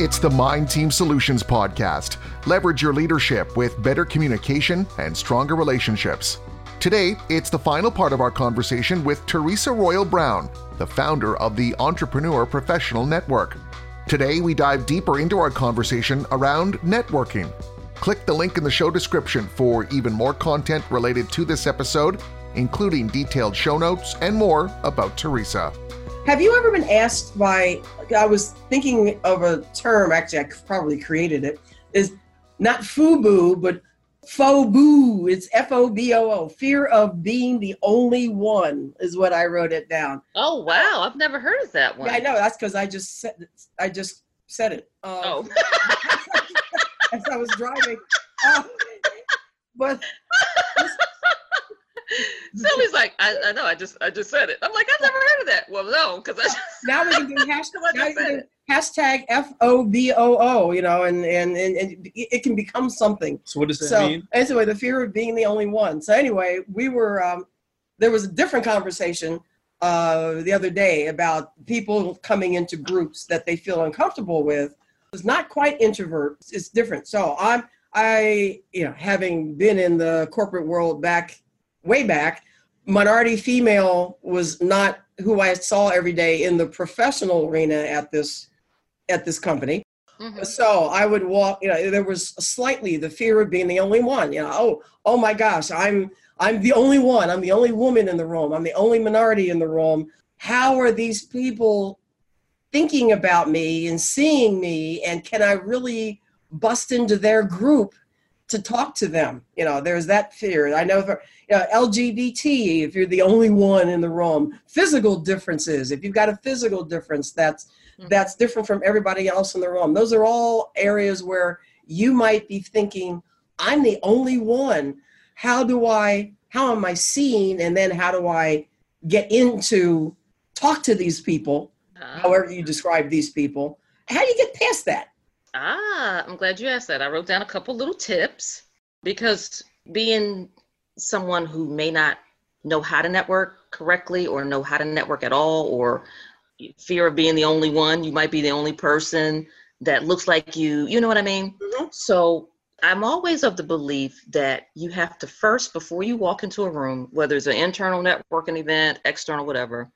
It's the Mind Team Solutions podcast. Leverage your leadership with better communication and stronger relationships. Today, it's the final part of our conversation with Theresa Royal Brown, the founder of the Entrepreneur Professional Network. Today, we dive deeper into our conversation around networking. Click the link in the show description for even more content related to this episode, including detailed show notes and more about Theresa. Have you ever been asked by, I was thinking of a term, actually, I probably created it, is not FUBU, but FOBO. It's F O B O O. Fear of being the only one is what I wrote it down. Oh wow, I've never heard of that one. Yeah, I know. That's because I just said I just said it. Um, Oh. as I was driving. Um, but Sylvie's like, I, I know, I just I just said it. I'm like, I've never heard of that. Well, no, because I just now we can do hashtag, I now can do hashtag F O B O O. You know, and and and, and it it can become something. So what does that so mean? anyway, the fear of being the only one. So anyway, we were um, there was a different conversation uh, the other day about people coming into groups that they feel uncomfortable with. It's not quite introvert. It's different. So I'm I you know having been in the corporate world back way back, minority female was not who I saw every day in the professional arena at this at this company. Mhm. So I would walk, you know, there was slightly the fear of being the only one, you know, oh, oh my gosh, I'm I'm the only one, I'm the only woman in the room, I'm the only minority in the room. How are these people thinking about me and seeing me and can I really bust into their group to talk to them? You know, there's that fear. I know for you know, LGBT, if you're the only one in the room, physical differences, if you've got a physical difference, that's Mhm. that's different from everybody else in the room. Those are all areas where you might be thinking, I'm the only one. How do I, how am I seen? And then how do I get into talk to these people, Ah. however you describe these people? How do you get past that? Ah, I'm glad you asked that. I wrote down a couple little tips because being someone who may not know how to network correctly or know how to network at all or fear of being the only one, you might be the only person that looks like you, you know what I mean? Mhm. So I'm always of the belief that you have to first, before you walk into a room, whether it's an internal networking event, external, whatever,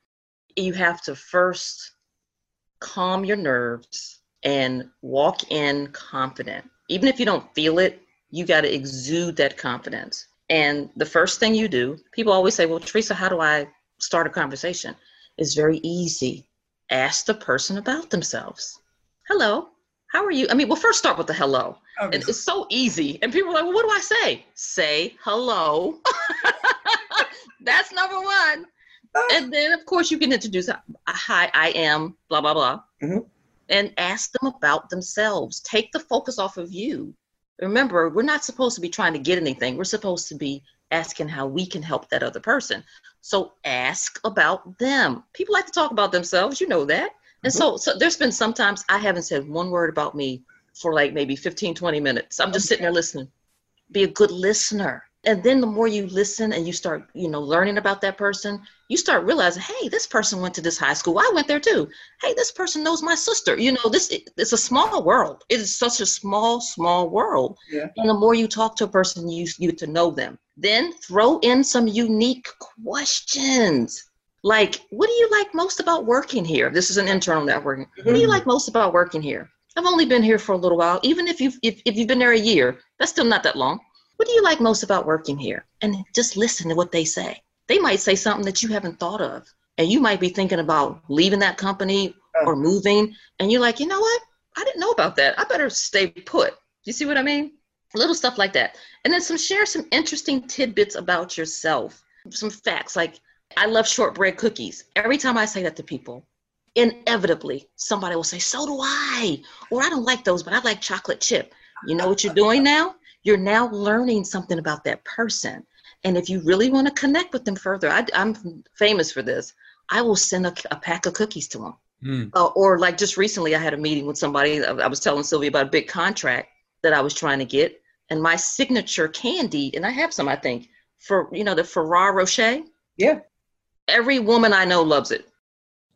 you have to first calm your nerves and walk in confident. Even if you don't feel it, you got to exude that confidence. And the first thing you do, people always say, Well, Theresa, how do I start a conversation? It's very easy. Ask the person about themselves. Hello, how are you? I mean, well, first start with the hello. And it's so easy. And people are like, Well, what do I say? Say hello. That's number one. And then, of course, you can introduce, Hi, I am, blah, blah, blah. Mhm. And ask them about themselves. Take the focus off of you. Remember, we're not supposed to be trying to get anything. We're supposed to be asking how we can help that other person. So ask about them. People like to talk about themselves. You know that. And mm-hmm. so, so there's been sometimes I haven't said one word about me for like maybe 15, 20 minutes. I'm just sitting there listening. Be a good listener. And then the more you listen and you start, you know, learning about that person, you start realizing, hey, this person went to this high school. I went there too. Hey, this person knows my sister. You know, this it's a small world. It is such a small, small world. Yeah. And the more you talk to a person, you you get to know them. Then throw in some unique questions. Like, what do you like most about working here? This is an internal networking. What do you mm-hmm. like most about working here? I've only been here for a little while. Even if you've if, if you've been there a year, that's still not that long. What do you like most about working here? And just listen to what they say. They might say something that you haven't thought of. And you might be thinking about leaving that company or moving. And you're like, you know what? I didn't know about that. I better stay put. You see what I mean? Little stuff like that. And then some share some interesting tidbits about yourself. Some facts like I love shortbread cookies. Every time I say that to people, inevitably somebody will say, So do I. Or I don't like those, but I like chocolate chip. You know what you're doing now? You're now learning something about that person. And if you really want to connect with them further, I, am famous for this. I will send a, a pack of cookies to them. Hmm. Uh, or like just recently, I had a meeting with somebody. I was telling Sylvia about a big contract that I was trying to get, and my signature candy, and I have some, I think, for you know the Ferrero Rocher. Yeah. Every woman I know loves it.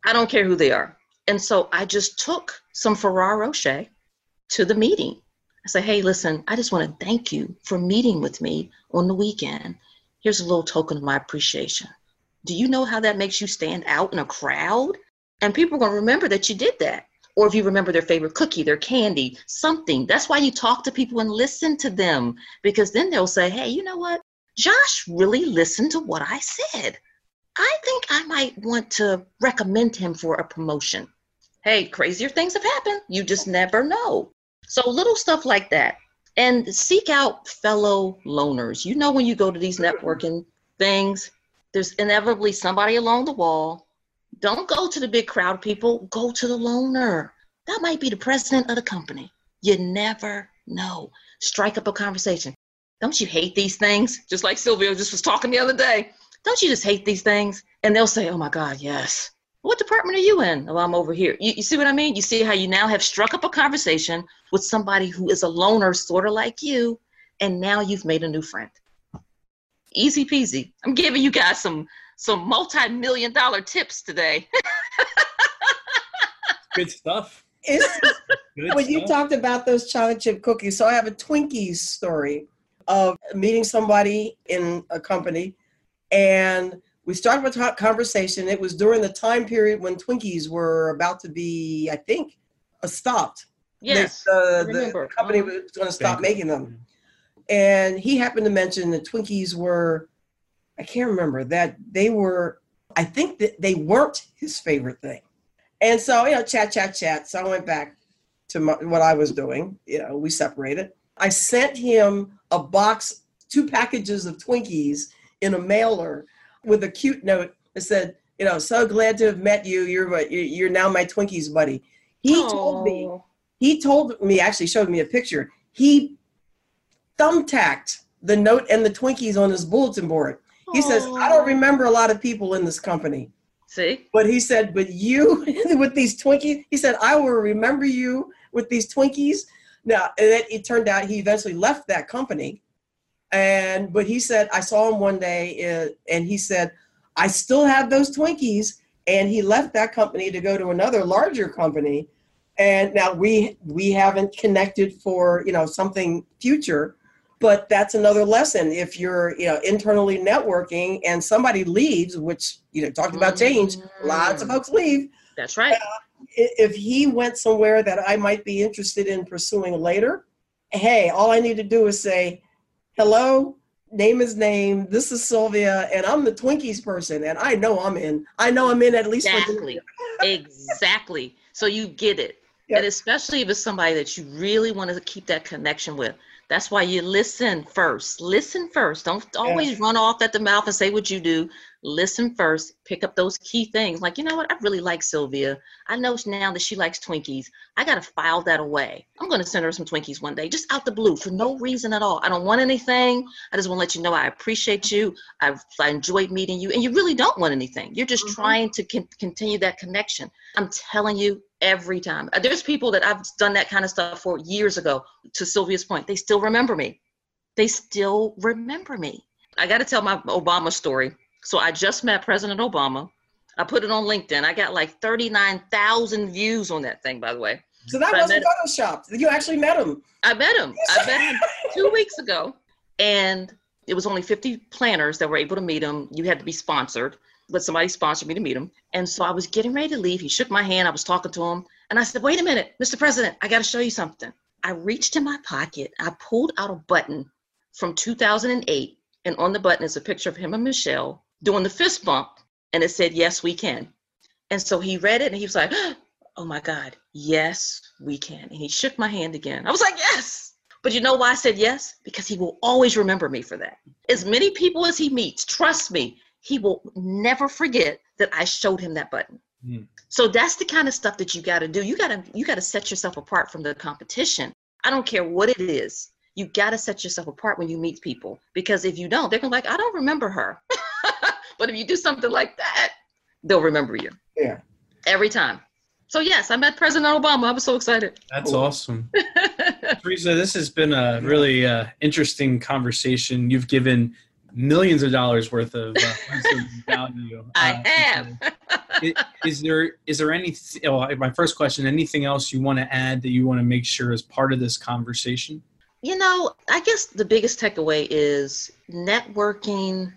I don't care who they are. And so I just took some Ferrero Rocher to the meeting. I say, hey, listen, I just want to thank you for meeting with me on the weekend. Here's a little token of my appreciation. Do you know how that makes you stand out in a crowd? And people are going to remember that you did that. Or if you remember their favorite cookie, their candy, something. That's why you talk to people and listen to them because then they'll say, hey, you know what? Josh really listened to what I said. I think I might want to recommend him for a promotion. Hey, crazier things have happened. You just never know. So little stuff like that. And seek out fellow loners. You know, when you go to these networking things, there's inevitably somebody along the wall. Don't go to the big crowd of people, go to the loner. That might be the president of the company. You never know. Strike up a conversation. Don't you hate these things? Just like Sylvia just was talking the other day. Don't you just hate these things? And they'll say, Oh my God, yes. What department are you in? Well, I'm over here. You, you see what I mean? You see how you now have struck up a conversation with somebody who is a loner, sort of like you, and now you've made a new friend. Easy peasy. I'm giving you guys some some multi-million dollar tips today. Good stuff. It's, Good when you talked about those chocolate chip cookies, so I have a Twinkies story of meeting somebody in a company, and we started with a conversation. It was during the time period when Twinkies were about to be, I think, uh, stopped. They- yes. the, the company Mhm. was going to stop Bank- making them, and he happened to mention that Twinkies were, I can't remember that they were. I think that they weren't his favorite thing, and so you know, chat, chat, chat. So I went back to my, what I was doing. You know, we separated. I sent him a box, two packages of Twinkies in a mailer with a cute note that said, you know, so glad to have met you. You're my- you're now my Twinkies buddy. He told me he told me actually showed me a picture. He thumbtacked the note and the twinkies on his bulletin board. He says i don't remember a lot of people in this company. See? but he said but you with these twinkies he said i will remember you with these twinkies. Now and then it turned out he eventually left that company and but he said i saw him one day uh, and he said i still have those twinkies. And he left that company to go to another larger company. And now we we haven't connected for you know something future but that's another lesson. If you're you know internally networking and somebody leaves which you know talked about change lots of folks leave. That's right. I- if he went somewhere that i might be interested in pursuing later hey all i need to do is say hello name is name this is sylvia and i'm the twinkies person and i know i'm in i know i'm in at least for Exactly. exactly. So you get it. Yep. And especially if it's somebody that you really want to keep that connection with. That's why you listen first. Listen first. Don't always run off at the mouth and say what you do. Listen first. Pick up those key things. Like, you know what? I really like Sylvia. I know now that she likes Twinkies. I got to file that away. I'm going to send her some Twinkies one day, just out the blue, for no reason at all. I don't want anything. I just want to let you know I appreciate you. I've I enjoyed meeting you. And you really don't want anything. You're just Mhm. trying to con- continue that connection. I'm telling you, every time. Uh, There's people that I've done that kind of stuff for years ago. To Sylvia's point, they still remember me. They still remember me. I got to tell my Obama story. So I just met President Obama. I put it on LinkedIn. I got like 39,000 views on that thing, by the way. so that I wasn't photoshopped you actually met him I met him. I met him two weeks ago, and it was only 50 planners that were able to meet him. You had to be sponsored, but somebody sponsored me to meet him. And so I was getting ready to leave. He shook my hand. I was talking to him, and I said, "Wait a minute, Mr. President, I got to show you something." I reached in my pocket. I pulled out a button from 2008, and on the button is a picture of him and Michelle doing the fist bump, and it said, "Yes, we can." And so he read it, and he was like, "Oh my God, yes, we can." And he shook my hand again. I was like, "Yes." But you know why I said yes? Because he will always remember me for that. As many people as he meets, trust me, he will never forget that I showed him that button. Hmm. So that's the kind of stuff that you got to do. You got to you got to set yourself apart from the competition. I don't care what it is. You got to set yourself apart when you meet people because if you don't, they're gonna be like, I don't remember her. but if you do something like that, they'll remember you yeah every time. So yes, I met President Obama. I was so excited. That's Cool. awesome. Theresa, this has been a really uh, interesting conversation. You've given millions of dollars worth of uh, value. I uh, have. is, is there is there any? Oh, my first question. Anything else you want to add that you want to make sure is part of this conversation? You know, I guess the biggest takeaway is networking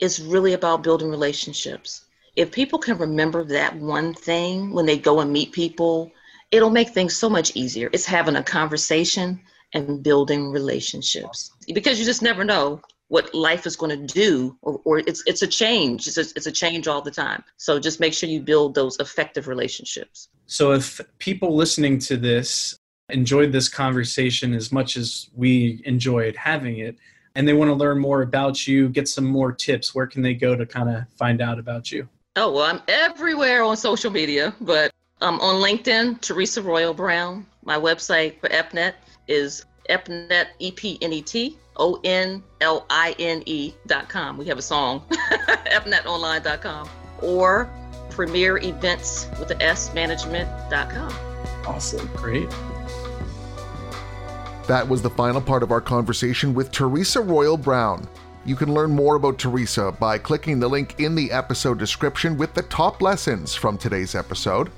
is really about building relationships. If people can remember that one thing when they go and meet people, it'll make things so much easier. It's having a conversation and building relationships because you just never know what life is going to do or, or it's it's a change it's a, it's a change all the time so just make sure you build those effective relationships so if people listening to this enjoyed this conversation as much as we enjoyed having it and they want to learn more about you get some more tips. Where can they go to kind of find out about you? Oh well i'm everywhere on social media but I'm on linkedin theresa royal brown. My website for epnet is epnet e-p-n-e-t o-n-l-i-n-e dot com. We have a song epnetonline.com or premier events with the s management.com awesome great that was the final part of our conversation with Theresa Royal Brown. You can learn more about Theresa by clicking the link in the episode description with the top lessons from today's episode.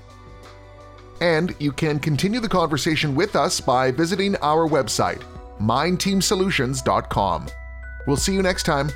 And you can continue the conversation with us by visiting our website, mindteamsolutions.com. We'll see you next time.